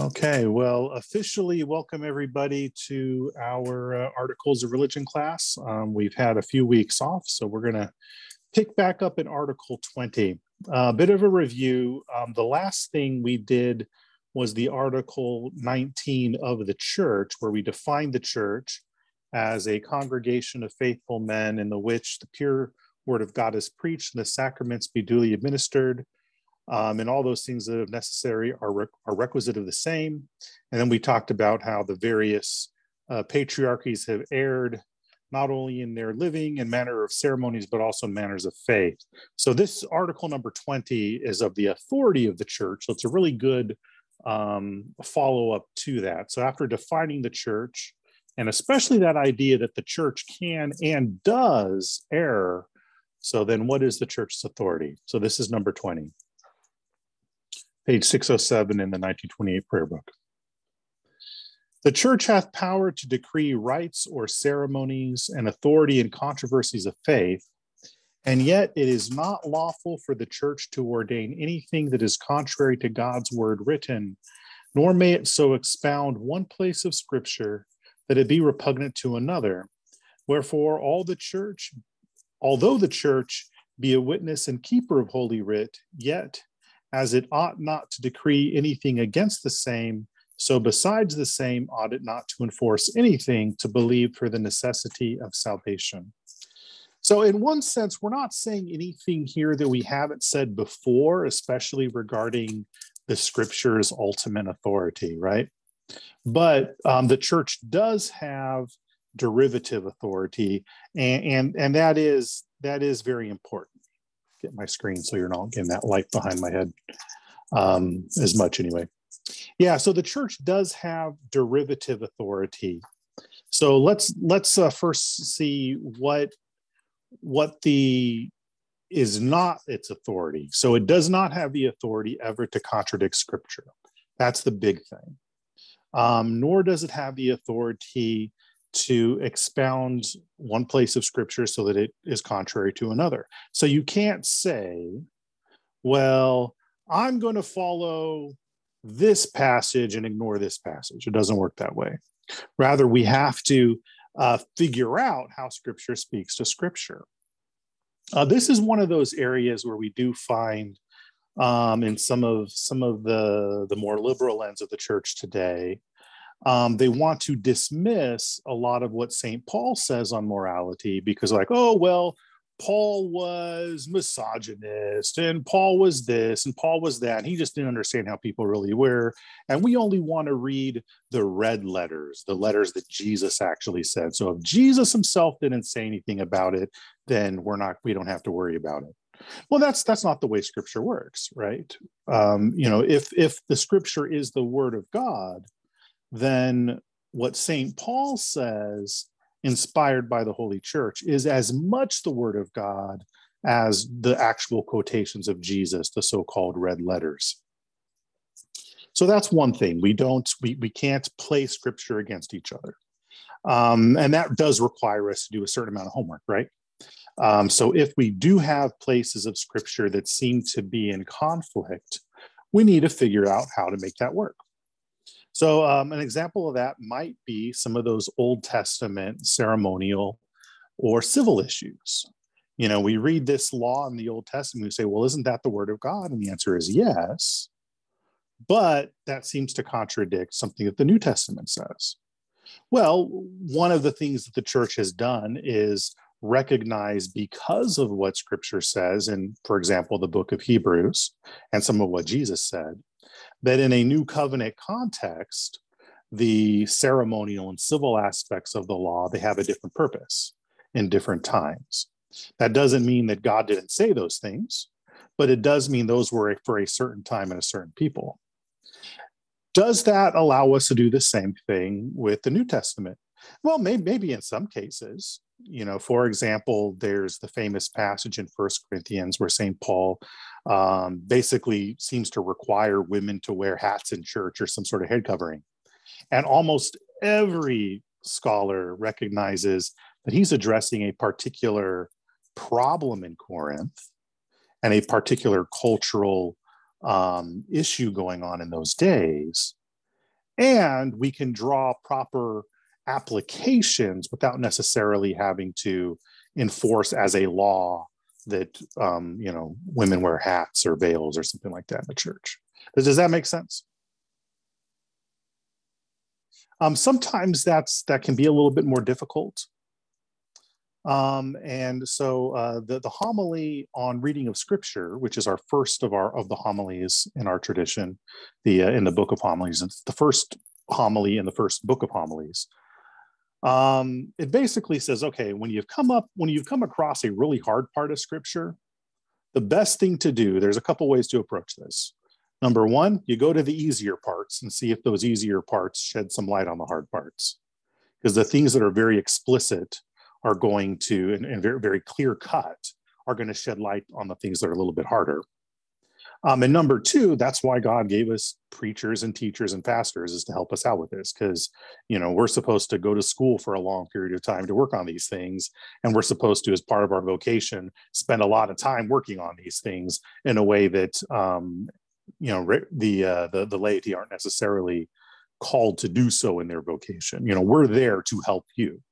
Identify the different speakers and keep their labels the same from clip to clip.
Speaker 1: Okay, well, officially welcome everybody to our uh, Articles of Religion class. Um, we've had a few weeks off, so we're going to pick back up in Article 20. A uh, bit of a review. Um, the last thing we did was the Article 19 of the church, where we defined the church as a congregation of faithful men in the which the pure word of God is preached and the sacraments be duly administered um, and all those things that are necessary are, re- are requisite of the same. And then we talked about how the various uh, patriarchies have erred not only in their living and manner of ceremonies, but also manners of faith. So this article number 20 is of the authority of the church. So it's a really good um, follow up to that. So after defining the church, and especially that idea that the church can and does err, so then what is the church's authority? So this is number 20 page 607 in the 1928 prayer book. The church hath power to decree rites or ceremonies and authority in controversies of faith, and yet it is not lawful for the church to ordain anything that is contrary to God's word written, nor may it so expound one place of scripture that it be repugnant to another. Wherefore, all the church, although the church be a witness and keeper of holy writ, yet as it ought not to decree anything against the same, so besides the same ought it not to enforce anything to believe for the necessity of salvation. So, in one sense, we're not saying anything here that we haven't said before, especially regarding the scripture's ultimate authority, right? But um, the church does have derivative authority, and, and and that is that is very important get my screen so you're not getting that light behind my head um, as much anyway. Yeah, so the church does have derivative authority. So let's let's uh, first see what what the is not its authority. So it does not have the authority ever to contradict scripture. That's the big thing. Um, nor does it have the authority to expound one place of scripture so that it is contrary to another. So you can't say, well, I'm going to follow this passage and ignore this passage. It doesn't work that way. Rather, we have to uh, figure out how scripture speaks to scripture. Uh, this is one of those areas where we do find um, in some of some of the the more liberal ends of the church today um, they want to dismiss a lot of what St. Paul says on morality because, like, oh, well, Paul was misogynist and Paul was this and Paul was that. He just didn't understand how people really were. And we only want to read the red letters, the letters that Jesus actually said. So if Jesus himself didn't say anything about it, then we're not, we don't have to worry about it. Well, that's that's not the way scripture works, right? Um, you know, if if the scripture is the word of God, then what St. Paul says, inspired by the Holy Church, is as much the Word of God as the actual quotations of Jesus, the so called red letters. So that's one thing. We don't, we, we can't play scripture against each other. Um, and that does require us to do a certain amount of homework, right? Um, so if we do have places of scripture that seem to be in conflict, we need to figure out how to make that work. So, um, an example of that might be some of those Old Testament ceremonial or civil issues. You know, we read this law in the Old Testament, we say, well, isn't that the word of God? And the answer is yes. But that seems to contradict something that the New Testament says. Well, one of the things that the church has done is recognize because of what scripture says, in, for example, the book of Hebrews and some of what Jesus said, that in a new covenant context, the ceremonial and civil aspects of the law they have a different purpose in different times. That doesn't mean that God didn't say those things, but it does mean those were for a certain time and a certain people. Does that allow us to do the same thing with the New Testament? Well, maybe, maybe in some cases. You know, for example, there's the famous passage in First Corinthians where St. Paul um, basically seems to require women to wear hats in church or some sort of head covering. And almost every scholar recognizes that he's addressing a particular problem in Corinth and a particular cultural um, issue going on in those days. and we can draw proper applications without necessarily having to enforce as a law that um, you know women wear hats or veils or something like that in the church. Does, does that make sense? Um, sometimes that's that can be a little bit more difficult. Um, and so uh, the the homily on reading of scripture, which is our first of our of the homilies in our tradition, the uh, in the book of homilies, it's the first homily in the first book of homilies. Um, it basically says, okay, when you've come up when you've come across a really hard part of scripture, the best thing to do. There's a couple ways to approach this. Number one, you go to the easier parts and see if those easier parts shed some light on the hard parts. Because the things that are very explicit are going to, and, and very, very clear cut, are going to shed light on the things that are a little bit harder. Um, and number two, that's why God gave us preachers and teachers and pastors is to help us out with this. Because, you know, we're supposed to go to school for a long period of time to work on these things. And we're supposed to, as part of our vocation, spend a lot of time working on these things in a way that, um, you know, the, uh, the, the laity aren't necessarily called to do so in their vocation. You know, we're there to help you.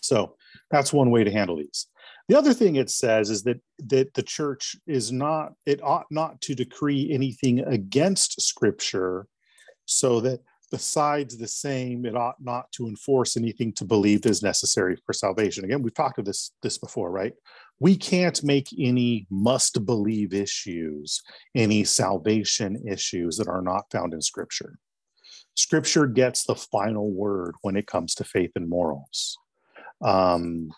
Speaker 1: So that's one way to handle these. The other thing it says is that that the church is not it ought not to decree anything against scripture so that besides the same it ought not to enforce anything to believe is necessary for salvation. Again we've talked of this this before right? We can't make any must believe issues any salvation issues that are not found in scripture. Scripture gets the final word when it comes to faith and morals. Um,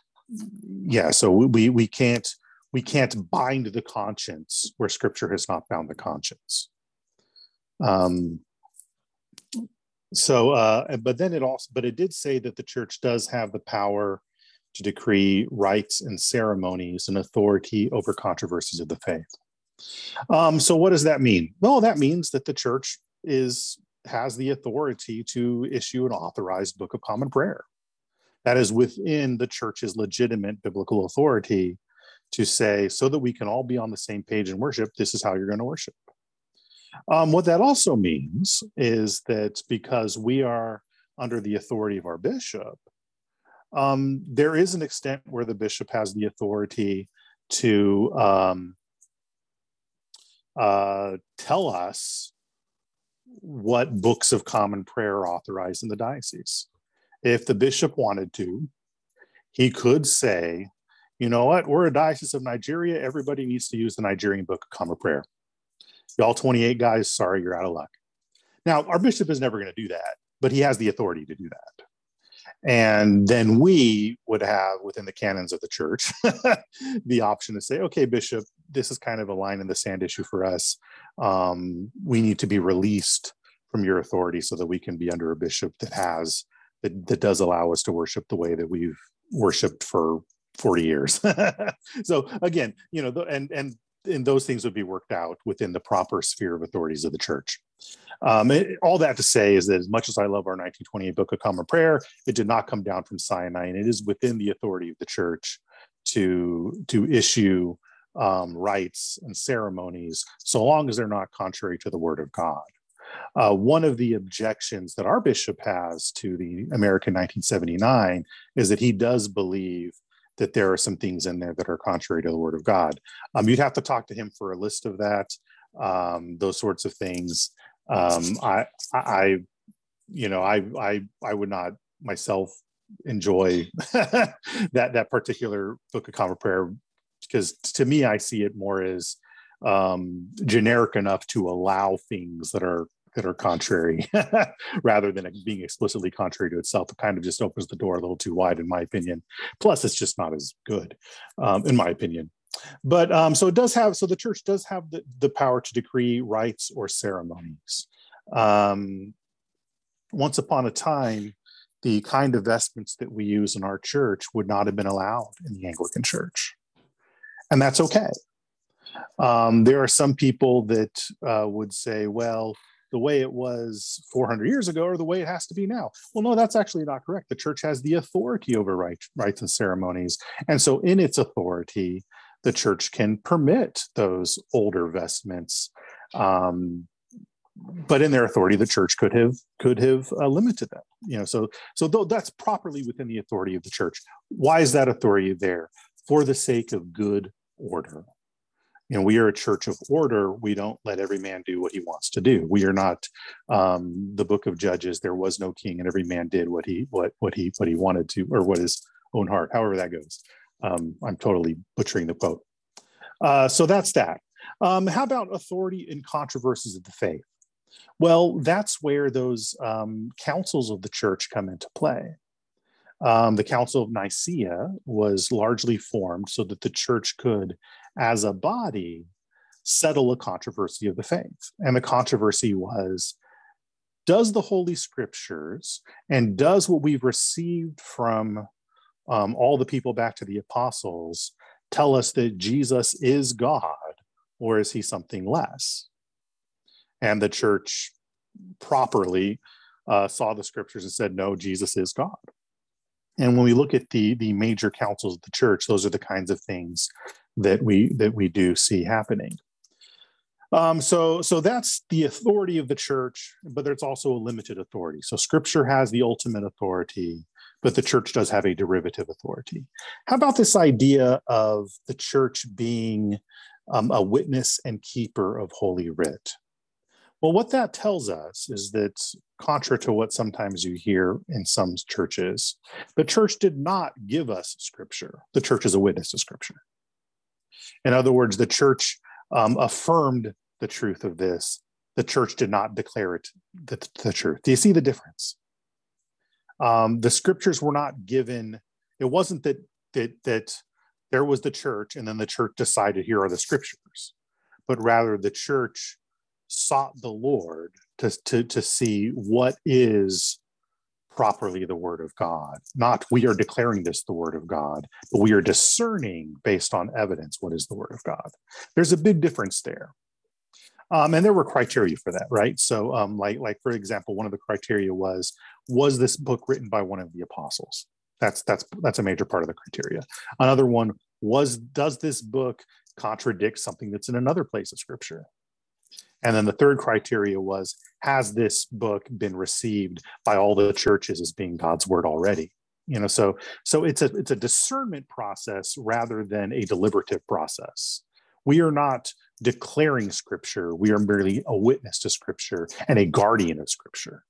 Speaker 1: yeah, so we we can't we can't bind the conscience where Scripture has not bound the conscience. Um, so, uh, but then it also, but it did say that the church does have the power to decree rites and ceremonies and authority over controversies of the faith. Um, so, what does that mean? Well, that means that the church is has the authority to issue an authorized book of common prayer that is within the church's legitimate biblical authority to say, so that we can all be on the same page in worship, this is how you're going to worship. Um, what that also means is that because we are under the authority of our bishop, um, there is an extent where the bishop has the authority to um, uh, tell us what books of common prayer are authorized in the diocese if the bishop wanted to, he could say, you know what, we're a diocese of Nigeria. Everybody needs to use the Nigerian Book of Common Prayer. Y'all 28 guys, sorry, you're out of luck. Now, our bishop is never going to do that, but he has the authority to do that. And then we would have within the canons of the church the option to say, okay, Bishop, this is kind of a line in the sand issue for us. Um, we need to be released from your authority so that we can be under a bishop that has that, that does allow us to worship the way that we've worshiped for 40 years. so again, you know, and and and those things would be worked out within the proper sphere of authorities of the church. Um, it, all that to say is that as much as I love our 1928 Book of Common Prayer, it did not come down from Sinai, and it is within the authority of the church to to issue um, rites and ceremonies, so long as they're not contrary to the Word of God. Uh, one of the objections that our bishop has to the American 1979 is that he does believe that there are some things in there that are contrary to the Word of God. Um, you'd have to talk to him for a list of that, um, those sorts of things. Um, I, I, you know, I, I, I would not myself enjoy that that particular book of common prayer because to me I see it more as um, generic enough to allow things that are that are contrary rather than being explicitly contrary to itself. It kind of just opens the door a little too wide, in my opinion. Plus, it's just not as good, um, in my opinion. But um, so it does have, so the church does have the, the power to decree rites or ceremonies. Um, once upon a time, the kind of vestments that we use in our church would not have been allowed in the Anglican church. And that's okay. Um, there are some people that uh, would say, well, the way it was 400 years ago or the way it has to be now. Well, no, that's actually not correct. The church has the authority over rites, rites and ceremonies. And so, in its authority, the church can permit those older vestments. Um, but in their authority, the church could have could have uh, limited that. You know, so so though that's properly within the authority of the church. Why is that authority there? For the sake of good order. Know, we are a church of order. We don't let every man do what he wants to do. We are not um, the book of Judges. There was no king, and every man did what he what what he what he wanted to, or what his own heart. However that goes. Um, I'm totally butchering the quote. Uh, so that's that. Um, how about authority in controversies of the faith? Well, that's where those um, councils of the church come into play. Um, the Council of Nicaea was largely formed so that the church could, as a body, settle a controversy of the faith. And the controversy was does the Holy Scriptures and does what we've received from um, all the people back to the apostles tell us that Jesus is God or is he something less? And the church properly uh, saw the scriptures and said, no, Jesus is God. And when we look at the the major councils of the church, those are the kinds of things that we that we do see happening. Um, so so that's the authority of the church, but there's also a limited authority. So Scripture has the ultimate authority, but the church does have a derivative authority. How about this idea of the church being um, a witness and keeper of Holy Writ? Well, what that tells us is that, contrary to what sometimes you hear in some churches, the church did not give us scripture. The church is a witness to scripture. In other words, the church um, affirmed the truth of this. The church did not declare it the, the truth. Do you see the difference? Um, the scriptures were not given. It wasn't that that that there was the church, and then the church decided here are the scriptures, but rather the church sought the Lord to, to, to see what is properly the word of God. Not we are declaring this the word of God, but we are discerning based on evidence what is the word of God. There's a big difference there. Um, and there were criteria for that, right? So, um, like, like for example, one of the criteria was was this book written by one of the apostles? That's that's that's a major part of the criteria. Another one was does this book contradict something that's in another place of Scripture? And then the third criteria was has this book been received by all the churches as being God's word already? You know, so so it's a it's a discernment process rather than a deliberative process. We are not declaring scripture, we are merely a witness to scripture and a guardian of scripture.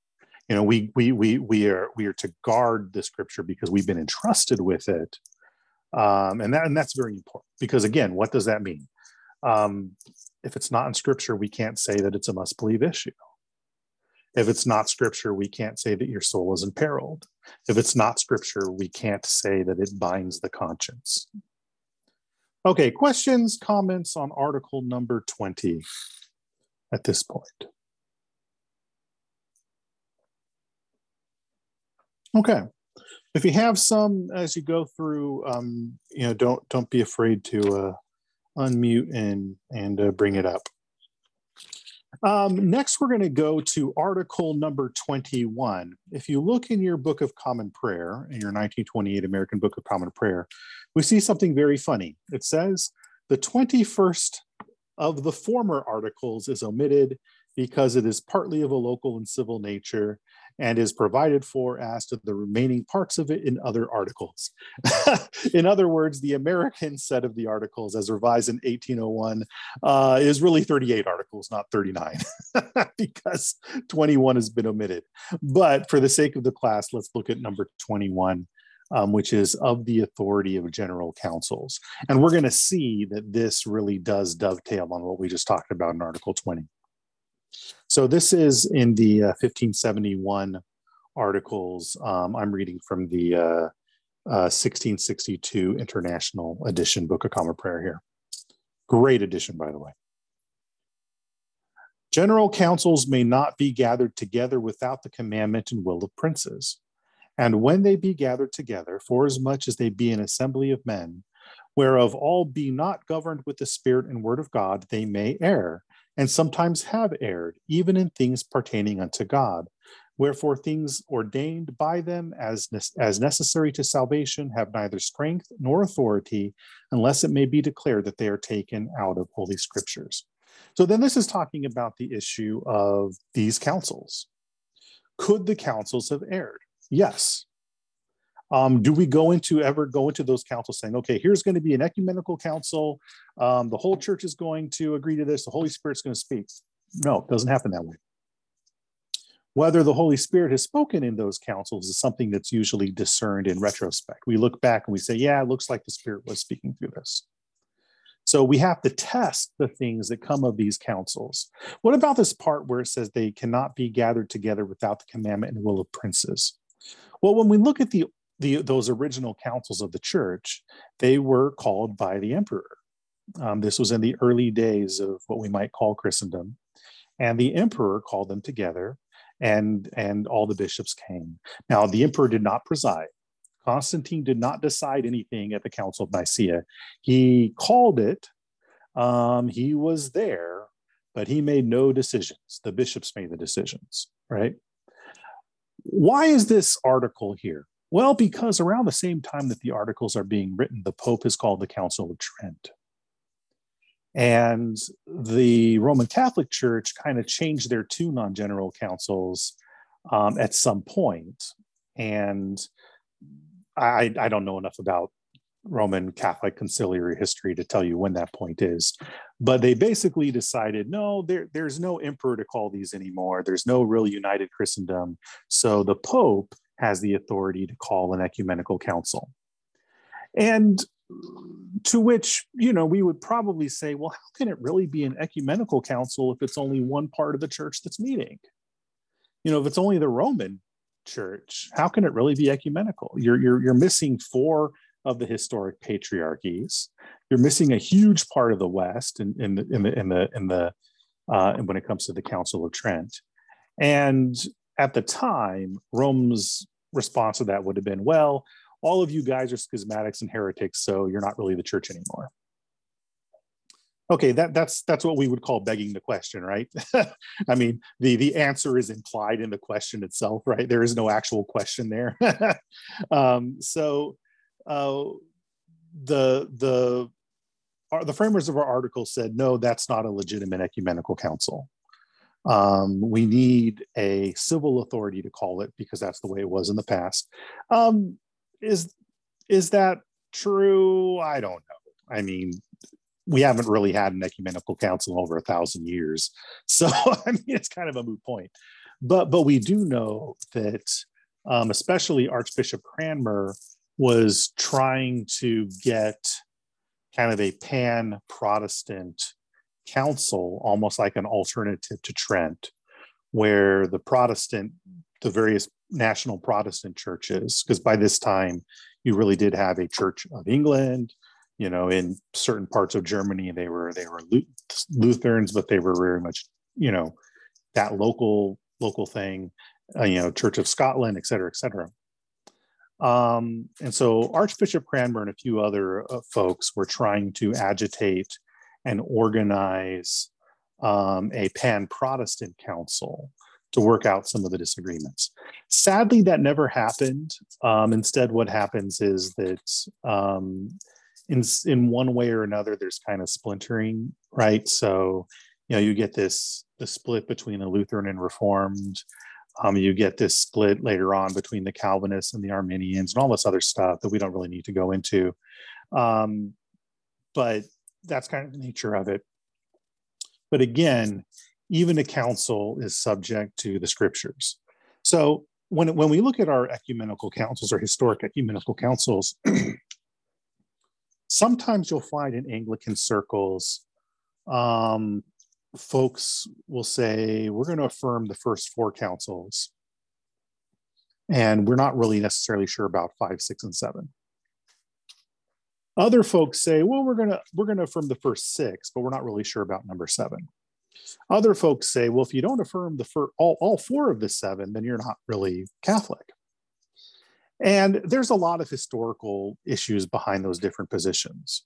Speaker 1: You know, we we we we are we are to guard the scripture because we've been entrusted with it. Um, and that and that's very important because again, what does that mean? Um, if it's not in scripture, we can't say that it's a must believe issue. If it's not scripture, we can't say that your soul is imperiled. If it's not scripture, we can't say that it binds the conscience. Okay, questions, comments on article number 20 at this point? Okay. If you have some as you go through, um, you know, don't don't be afraid to uh, unmute and and uh, bring it up. Um, next, we're going to go to article number 21. If you look in your Book of Common Prayer, in your 1928 American Book of Common Prayer, we see something very funny. It says, the 21st of the former articles is omitted because it is partly of a local and civil nature and is provided for as to the remaining parts of it in other articles. in other words, the American set of the articles, as revised in 1801, uh, is really 38 articles, not 39, because 21 has been omitted. But for the sake of the class, let's look at number 21. Um, which is of the authority of general councils. And we're going to see that this really does dovetail on what we just talked about in Article 20. So this is in the uh, 1571 articles. Um, I'm reading from the uh, uh, 1662 International Edition Book of Common Prayer here. Great edition, by the way. General councils may not be gathered together without the commandment and will of princes. And when they be gathered together, forasmuch as they be an assembly of men, whereof all be not governed with the Spirit and word of God, they may err, and sometimes have erred, even in things pertaining unto God. Wherefore, things ordained by them as, as necessary to salvation have neither strength nor authority, unless it may be declared that they are taken out of Holy Scriptures. So then this is talking about the issue of these councils. Could the councils have erred? Yes. Um, do we go into ever go into those councils saying, okay, here's going to be an ecumenical council. Um, the whole church is going to agree to this. The Holy Spirit's going to speak. No, it doesn't happen that way. Whether the Holy Spirit has spoken in those councils is something that's usually discerned in retrospect. We look back and we say, yeah, it looks like the Spirit was speaking through this. So we have to test the things that come of these councils. What about this part where it says they cannot be gathered together without the commandment and will of princes? Well, when we look at the, the those original councils of the church, they were called by the emperor. Um, this was in the early days of what we might call Christendom. And the emperor called them together and and all the bishops came. Now the emperor did not preside. Constantine did not decide anything at the Council of Nicaea. He called it. Um, he was there, but he made no decisions. The bishops made the decisions, right? Why is this article here? Well, because around the same time that the articles are being written, the Pope has called the Council of Trent. And the Roman Catholic Church kind of changed their tune on general councils um, at some point. And I, I don't know enough about Roman Catholic conciliary history to tell you when that point is. But they basically decided no, there, there's no emperor to call these anymore. There's no real united Christendom. So the Pope has the authority to call an ecumenical council. And to which you know we would probably say well how can it really be an ecumenical council if it's only one part of the church that's meeting? You know if it's only the roman church how can it really be ecumenical? You're you're, you're missing four of the historic patriarchies. You're missing a huge part of the west in, in the in the in the in the uh, when it comes to the council of trent. And at the time rome's response to that would have been well all of you guys are schismatics and heretics, so you're not really the church anymore. Okay, that, that's that's what we would call begging the question, right? I mean, the the answer is implied in the question itself, right? There is no actual question there. um, so uh, the the the framers of our article said, no, that's not a legitimate ecumenical council. Um, we need a civil authority to call it because that's the way it was in the past. Um, is is that true? I don't know. I mean, we haven't really had an ecumenical council in over a thousand years, so I mean, it's kind of a moot point. But but we do know that, um, especially Archbishop Cranmer was trying to get kind of a pan Protestant council, almost like an alternative to Trent, where the Protestant, the various national Protestant churches, because by this time you really did have a Church of England. You know, in certain parts of Germany, they were they were Lutherans, but they were very much you know that local local thing. Uh, you know, Church of Scotland, et cetera, et cetera. Um, and so Archbishop Cranmer and a few other uh, folks were trying to agitate and organize um, a pan Protestant council to work out some of the disagreements. Sadly, that never happened. Um, instead, what happens is that um, in in one way or another, there's kind of splintering, right? So, you know, you get this the split between the Lutheran and Reformed. Um, you get this split later on between the Calvinists and the Arminians and all this other stuff that we don't really need to go into. Um, but that's kind of the nature of it. But again, even a council is subject to the scriptures. So when, when we look at our ecumenical councils or historic ecumenical councils, sometimes you'll find in Anglican circles, um, folks will say, we're going to affirm the first four councils. And we're not really necessarily sure about five, six, and seven. Other folks say, well, we're going to we're to affirm the first six, but we're not really sure about number seven. Other folks say, well, if you don't affirm the fir- all, all four of the seven, then you're not really Catholic. And there's a lot of historical issues behind those different positions.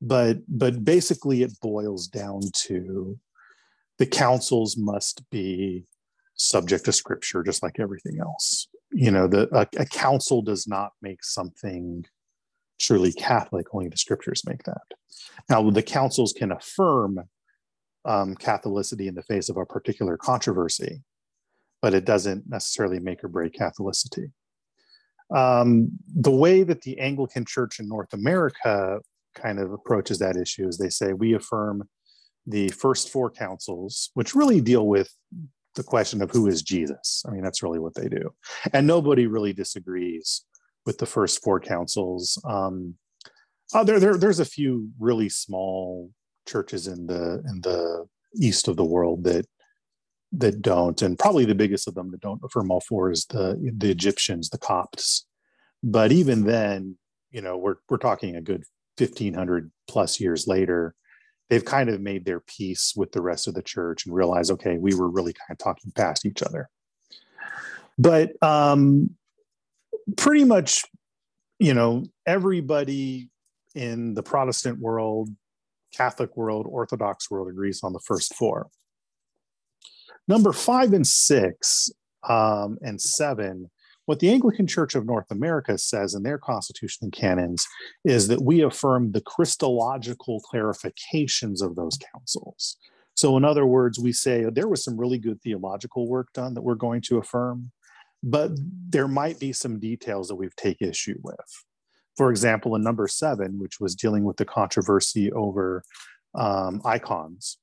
Speaker 1: But, but basically, it boils down to the councils must be subject to scripture, just like everything else. You know, the, a, a council does not make something truly Catholic, only the scriptures make that. Now, the councils can affirm um, Catholicity in the face of a particular controversy, but it doesn't necessarily make or break Catholicity. Um, the way that the Anglican Church in North America kind of approaches that issue is they say we affirm the first four councils, which really deal with the question of who is Jesus. I mean, that's really what they do. And nobody really disagrees with the first four councils. Um, uh, there, there, there's a few really small churches in the in the east of the world that that don't, and probably the biggest of them that don't affirm all four is the the Egyptians, the Copts. But even then, you know, we're we're talking a good 1500 plus years later they've kind of made their peace with the rest of the church and realized okay we were really kind of talking past each other but um pretty much you know everybody in the protestant world catholic world orthodox world agrees on the first four number five and six um, and seven what the Anglican Church of North America says in their constitution and canons is that we affirm the Christological clarifications of those councils. So, in other words, we say there was some really good theological work done that we're going to affirm, but there might be some details that we've take issue with. For example, in number seven, which was dealing with the controversy over um, icons,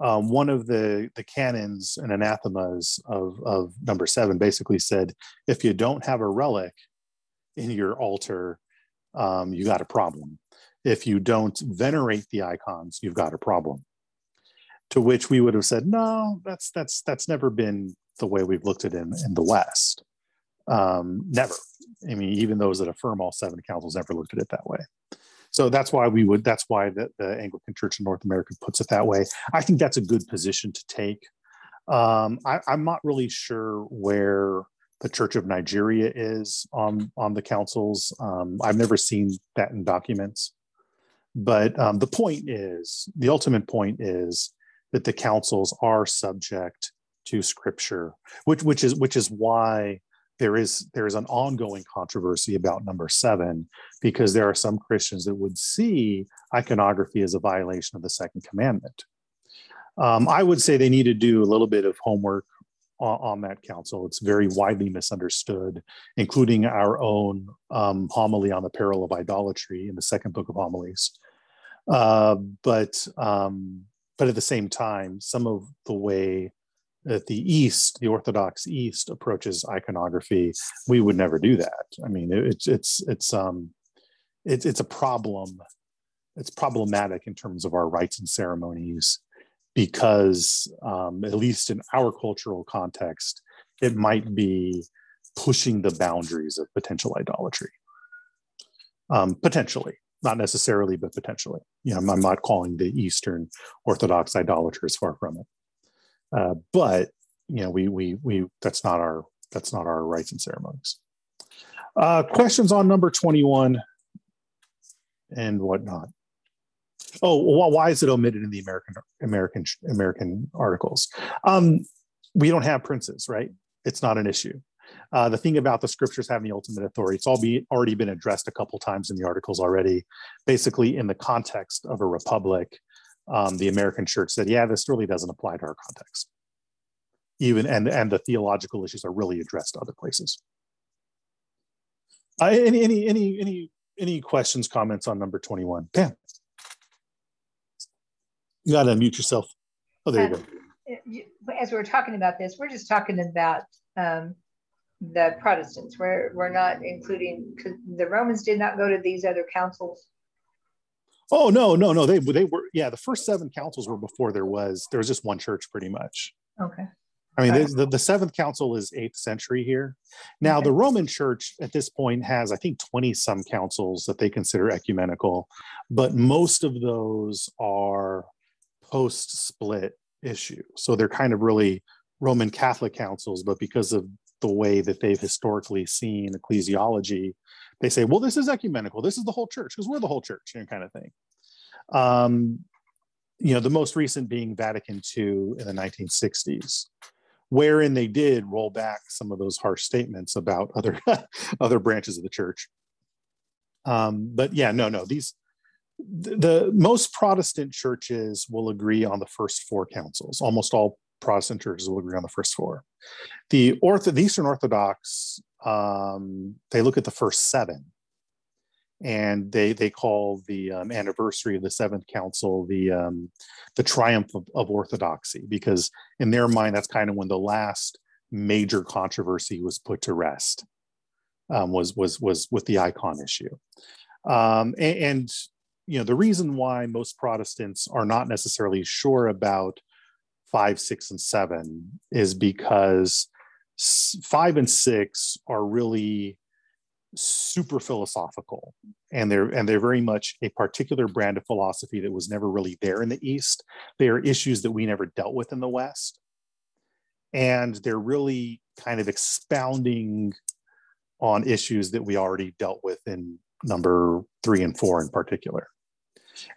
Speaker 1: um, one of the the canons and anathemas of of number seven basically said if you don't have a relic in your altar um, you got a problem if you don't venerate the icons you've got a problem to which we would have said no that's that's that's never been the way we've looked at it in, in the west um, never i mean even those that affirm all seven councils never looked at it that way so that's why we would, that's why the, the Anglican Church in North America puts it that way. I think that's a good position to take. Um, I, I'm not really sure where the Church of Nigeria is on, on the councils. Um, I've never seen that in documents. But um, the point is, the ultimate point is that the councils are subject to scripture, which which is which is why there is there is an ongoing controversy about number seven because there are some Christians that would see iconography as a violation of the second commandment. Um, I would say they need to do a little bit of homework on, that council. It's very widely misunderstood, including our own um, homily on the peril of idolatry in the second book of homilies. Uh, but um, but at the same time, some of the way that the East, the Orthodox East, approaches iconography, we would never do that. I mean, it's it's it's um, it's it's a problem. It's problematic in terms of our rites and ceremonies because, um, at least in our cultural context, it might be pushing the boundaries of potential idolatry. Um, potentially, not necessarily, but potentially. You know, I'm not calling the Eastern Orthodox idolaters far from it. Uh, but you know, we we we that's not our that's not our rites and ceremonies. Uh, questions on number 21 and whatnot. Oh, well, why is it omitted in the American American American articles? Um, we don't have princes, right? It's not an issue. Uh, the thing about the scriptures having the ultimate authority, it's all be already been addressed a couple times in the articles already. Basically, in the context of a republic, um, the American church said, "Yeah, this really doesn't apply to our context." even and and the theological issues are really addressed other places. Uh, any any any any any questions, comments on number twenty one? Pam, you got to unmute yourself. Oh, there you go.
Speaker 2: Uh, as we're talking about this, we're just talking about um, the Protestants. We're we're not including the Romans did not go to these other councils.
Speaker 1: Oh no no no they they were yeah the first seven councils were before there was there was just one church pretty much.
Speaker 2: Okay.
Speaker 1: I mean, the, the, seventh council is eighth century here. Now, okay. the Roman Church at this point has, I think, 20 some councils that they consider ecumenical, but most of those are post split issue. So they're kind of really Roman Catholic councils, but because of the way that they've historically seen ecclesiology, they say, well, this is ecumenical. This is the whole church because we're the whole church, you know, kind of thing. Um, you know, the most recent being Vatican II in the 1960s wherein they did roll back some of those harsh statements about other other branches of the church. Um, but yeah, no, no, these the most Protestant churches will agree on the first four councils. Almost all Protestant churches will agree on the first four. The, Ortho, the Eastern Orthodox, um, they look at the first seven, and they they call the um, anniversary of the Seventh Council the um, the triumph of, of Orthodoxy, because in their mind that's kind of when the last major controversy was put to rest. Um, was was was with the icon issue, um, and, and you know the reason why most Protestants are not necessarily sure about five, six, and seven is because five and six are really super philosophical and they're and they're very much a particular brand of philosophy that was never really there in the east. They are issues that we never dealt with in the west. And they're really kind of expounding on issues that we already dealt with in number three and four in particular.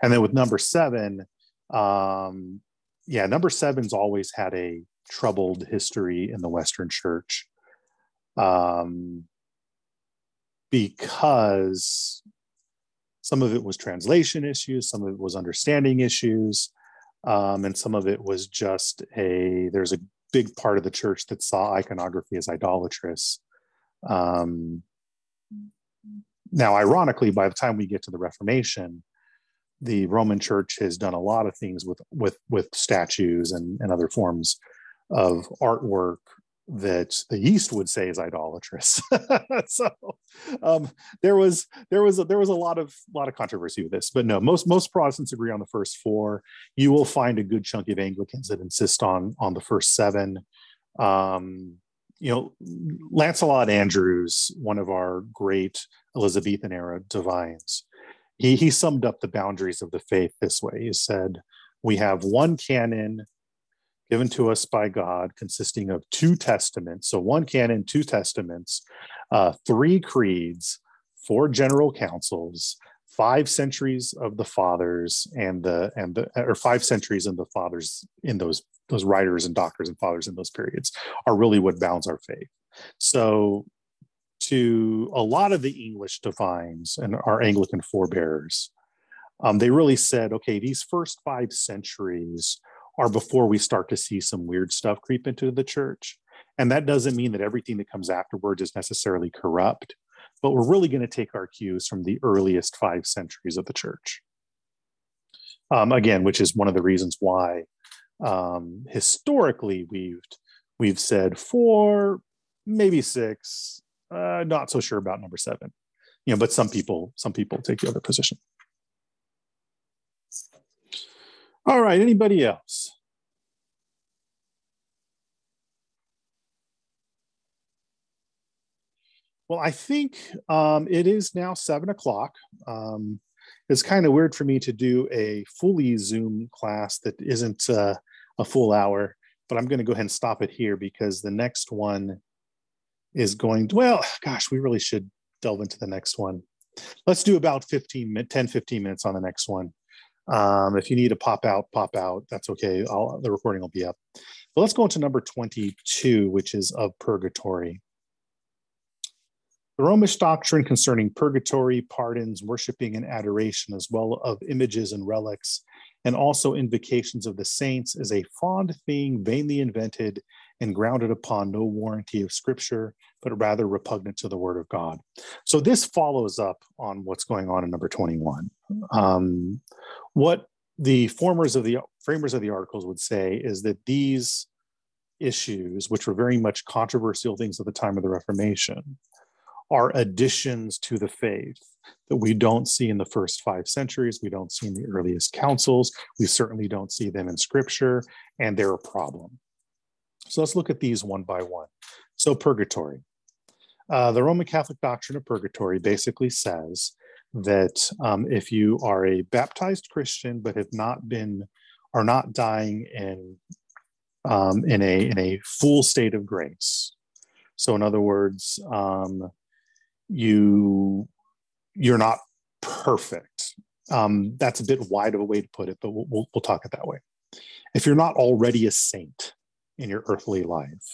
Speaker 1: And then with number seven, um, yeah, number seven's always had a troubled history in the Western Church um, because some of it was translation issues, some of it was understanding issues, um, and some of it was just a there's a big part of the church that saw iconography as idolatrous. Um, now, ironically, by the time we get to the Reformation, the Roman Church has done a lot of things with with with statues and, and other forms of artwork that the East would say is idolatrous. so um, there was there was a, there was a lot of lot of controversy with this, but no, most most Protestants agree on the first four. You will find a good chunk of Anglicans that insist on on the first seven. Um, you know, Lancelot Andrewes, one of our great Elizabethan era divines, he, he summed up the boundaries of the faith this way. He said, We have one canon given to us by God consisting of two testaments. So, one canon, two testaments, uh, three creeds, four general councils, five centuries of the fathers and the and the or five centuries in the fathers in those those writers and doctors and fathers in those periods are really what bounds our faith so to a lot of the English divines and our Anglican forebears, um, they really said, okay, these first five centuries are before we start to see some weird stuff creep into the church. And that doesn't mean that everything that comes afterwards is necessarily corrupt, but we're really going to take our cues from the earliest five centuries of the church. Um, again, which is one of the reasons why um, historically we've we've said four, maybe six, uh, not so sure about number seven. You know, but some people, some people take the other position. All right, anybody else? Well, I think um, it is now seven o'clock. Um, it's kind of weird for me to do a fully Zoom class that isn't uh, a full hour, but I'm going to go ahead and stop it here because the next one is going well, gosh, we really should delve into the next one. Let's do about 15, 10, 15 minutes on the next one. Um, if you need to pop out, pop out. That's okay. I'll, the recording will be up. But let's go into number 22, which is of purgatory. The Romish doctrine concerning purgatory, pardons, worshiping, and adoration, as well of images and relics, and also invocations of the saints, is a fond thing vainly invented and grounded upon no warranty of scripture, but rather repugnant to the word of God. So this follows up on what's going on in number 21. Um, what the formers of the framers of the articles would say is that these issues, which were very much controversial things at the time of the Reformation, are additions to the faith that we don't see in the first five centuries. We don't see in the earliest councils. We certainly don't see them in scripture, and they're a problem. So let's look at these one by one. So, purgatory. Uh, the Roman Catholic doctrine of purgatory basically says that um, if you are a baptized Christian but have not been, are not dying in um, in a in a full state of grace. So, in other words, um, you you're not perfect. Um, that's a bit wide of a way to put it, but we'll, we'll, we'll talk it that way. If you're not already a saint, in your earthly life.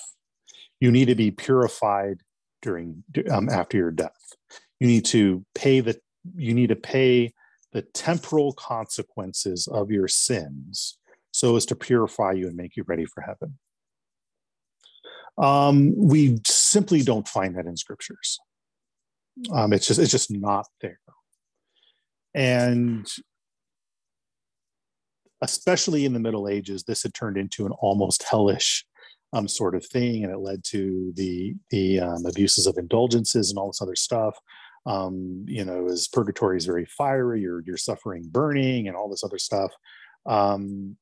Speaker 1: You need to be purified during um, after your death. You need to pay the you need to pay the temporal consequences of your sins so as to purify you and make you ready for heaven. Um, we simply don't find that in scriptures. Um, it's just it's just not there, and especially in the Middle Ages, this had turned into an almost hellish um, sort of thing, and it led to the the um, abuses of indulgences and all this other stuff. Um, you know, as purgatory is very fiery, you're you're suffering burning and all this other stuff. Um,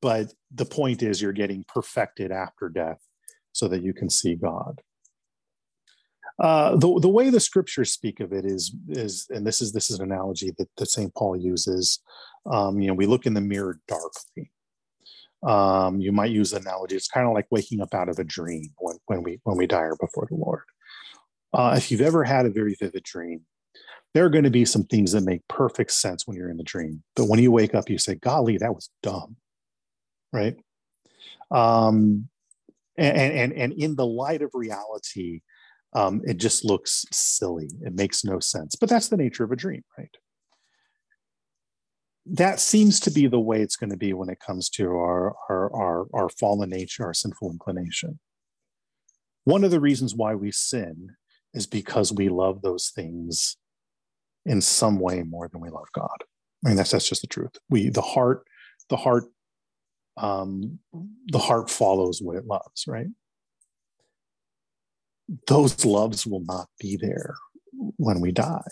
Speaker 1: but the point is, you're getting perfected after death so that you can see God. Uh, the, the way the scriptures speak of it is is and this is this is an analogy that, that St. Paul uses. Um, you know, we look in the mirror darkly. Um, you might use an analogy. It's kind of like waking up out of a dream when, when we when we die or before the Lord. Uh, if you've ever had a very vivid dream, there are going to be some things that make perfect sense when you're in the dream. But when you wake up, you say, "Golly, that was dumb," right? Um, and, and, and in the light of reality, um, it just looks silly. It makes no sense. But that's the nature of a dream, right? That seems to be the way it's going to be when it comes to our, our, our, our fallen nature, our sinful inclination. One of the reasons why we sin is because we love those things in some way more than we love God. I mean, that's that's just the truth. We the heart, the heart um, the heart follows what it loves, right? Those loves will not be there when we die.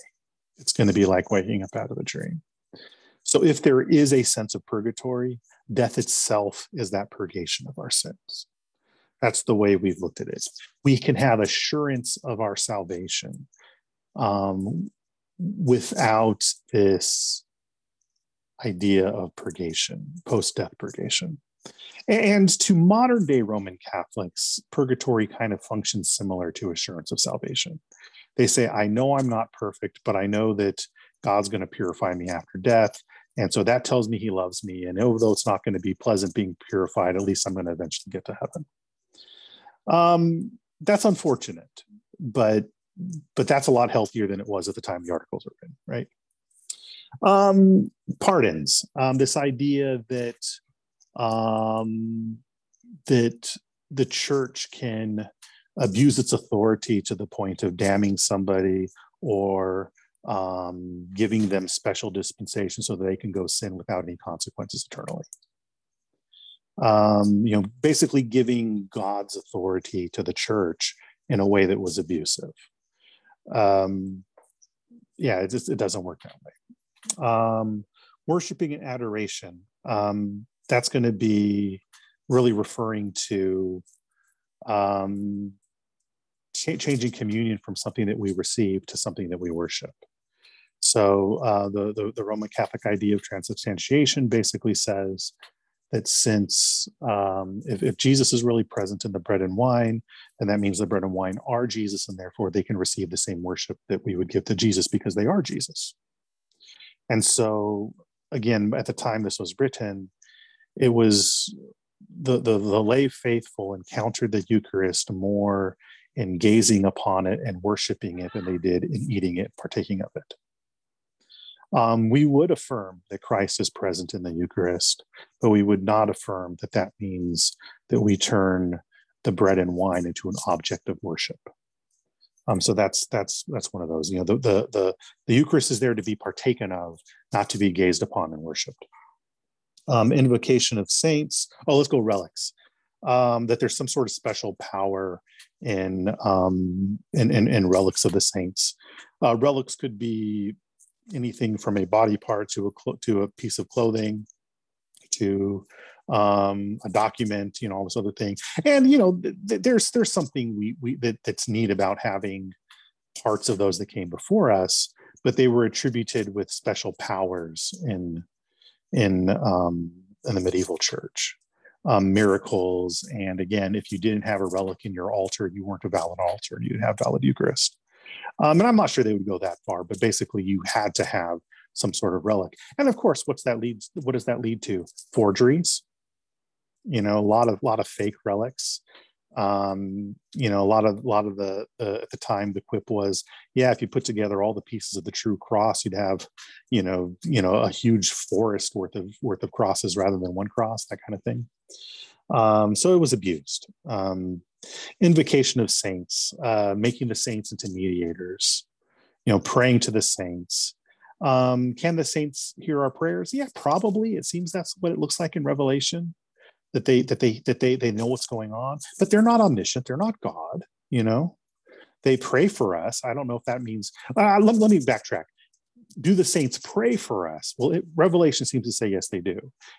Speaker 1: It's going to be like waking up out of a dream. So, if there is a sense of purgatory, death itself is that purgation of our sins. That's the way we've looked at it. We can have assurance of our salvation um, without this idea of purgation, post death purgation. And to modern day Roman Catholics, purgatory kind of functions similar to assurance of salvation. They say, I know I'm not perfect, but I know that God's going to purify me after death. And so that tells me he loves me. And although it's not going to be pleasant being purified, at least I'm going to eventually get to heaven. Um, that's unfortunate, but but that's a lot healthier than it was at the time the articles were written, right? Um, pardons. Um, this idea that um, that the church can abuse its authority to the point of damning somebody or um, giving them special dispensation so that they can go sin without any consequences eternally. Um, you know, basically giving God's authority to the church in a way that was abusive. Um, yeah, it just it doesn't work that way um, worshiping and adoration. Um, that's going to be really referring to um, ch- changing communion from something that we receive to something that we worship. So uh, the, the, the Roman Catholic idea of transubstantiation basically says that since um, if, if, Jesus is really present in the bread and wine, then that means the bread and wine are Jesus, and therefore they can receive the same worship that we would give to Jesus because they are Jesus. And so, again, at the time this was written, it was the, the, the lay faithful encountered the Eucharist more in gazing upon it and worshiping it than they did in eating it, partaking of it. Um, we would affirm that Christ is present in the Eucharist, but we would not affirm that that means that we turn the bread and wine into an object of worship. Um, so that's that's that's one of those. You know, the, the the the Eucharist is there to be partaken of, not to be gazed upon and worshipped. Um, invocation of saints. Oh, let's go relics. Um, that there's some sort of special power in um, in, in, in relics of the saints. Uh, relics could be anything from a body part to a to a piece of clothing to um, a document, you know, all this other thing. And you know, th- there's there's something we we that, that's neat about having parts of those that came before us, but they were attributed with special powers in in um, in the medieval church. Um, miracles, and again, if you didn't have a relic in your altar, you weren't a valid altar, and you didn't have valid Eucharist. Um, and I'm not sure they would go that far, but basically, you had to have some sort of relic. And of course, what's that leads? What does that lead to? Forgeries, you know a lot of lot of fake relics Um, you know, a lot of a lot of the uh, at the time the quip was, yeah, if you put together all the pieces of the true cross, you'd have, you know, you know, a huge forest worth of worth of crosses rather than one cross, that kind of thing. Um, so it was abused. Um, invocation of saints, uh, making the saints into mediators, you know, praying to the saints. Um, can the saints hear our prayers? Yeah, probably. It seems that's what it looks like in Revelation that they that they that they they know what's going on but they're not omniscient they're not god you know? They pray for us. I don't know if that means uh, let, let me backtrack. Do the saints pray for us? Well it, revelation seems to say yes they do.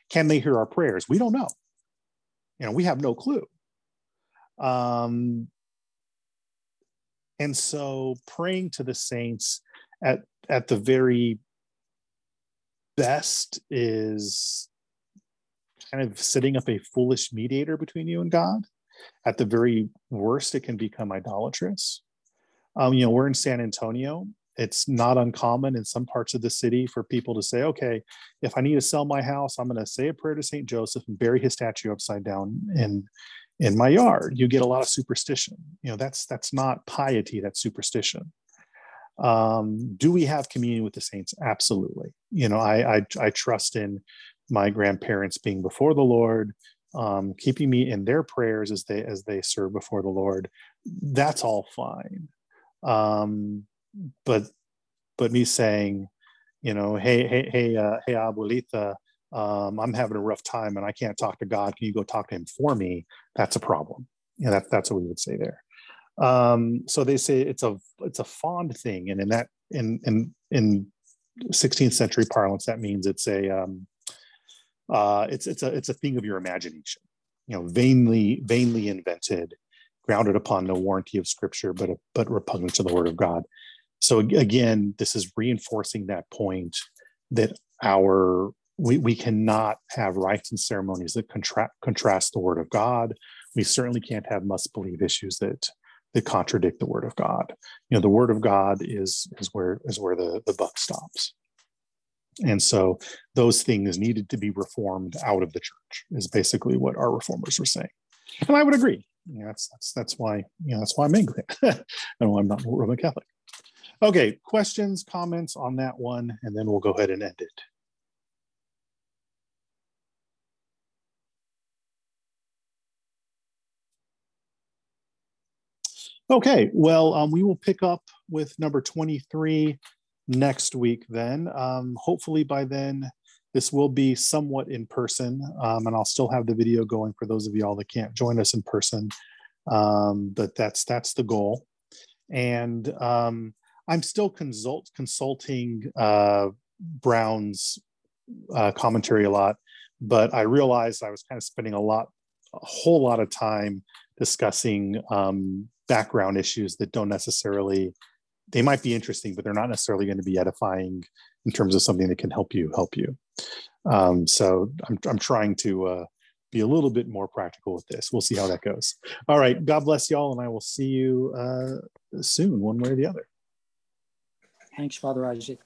Speaker 1: Can they hear our prayers? We don't know. You know we have no clue. Um and so praying to the saints at at the very best is kind of setting up a foolish mediator between you and God. At the very worst, it can become idolatrous. Um, you know, we're in San Antonio. It's not uncommon in some parts of the city for people to say, okay, if I need to sell my house, I'm going to say a prayer to St. Joseph and bury his statue upside down in in my yard. You get a lot of superstition. You know, that's that's not piety, that's superstition. Um, do we have communion with the saints? Absolutely. You know, I, I I trust in my grandparents being before the Lord, um, keeping me in their prayers as they as they serve before the Lord. That's all fine. Um, but but me saying, you know, hey hey hey uh, hey abuelita, um, I'm having a rough time and I can't talk to God. Can you go talk to Him for me? That's a problem. Yeah, that, that's what we would say there. Um, so they say it's a it's a fond thing, and in that in in in 16th century parlance, that means it's a um, uh, it's it's a it's a thing of your imagination you know vainly vainly invented grounded upon no warranty of scripture but but repugnant to the word of god. So again this is reinforcing that point that our we, we cannot have rites and ceremonies that contra- contrast the word of god. We certainly can't have must believe issues that that contradict the word of god. You know the word of god is is where is where the the buck stops and so those things needed to be reformed out of the church, is basically what our reformers were saying. And I would agree. You know, that's that's that's why you know that's why I'm Anglican and why I'm not Roman Catholic. Okay, questions, comments on that one, and then we'll go ahead and end it. Okay, well, um, we will pick up with number 23 next week then. Um, hopefully by then, this will be somewhat in person, um, and I'll still have the video going for those of y'all that can't join us in person. Um, but that's that's the goal. And um, I'm still consult consulting uh, Brown's uh, commentary a lot, but I realized I was kind of spending a lot, a whole lot of time discussing um, background issues that don't necessarily they might be interesting, but they're not necessarily going to be edifying in terms of something that can help you help you. Um, so I'm, I'm trying to uh, be a little bit more practical with this. We'll see how that goes. All right. God bless y'all, and I will see you uh, soon, one way or the other.
Speaker 3: Thanks, Father Ajit.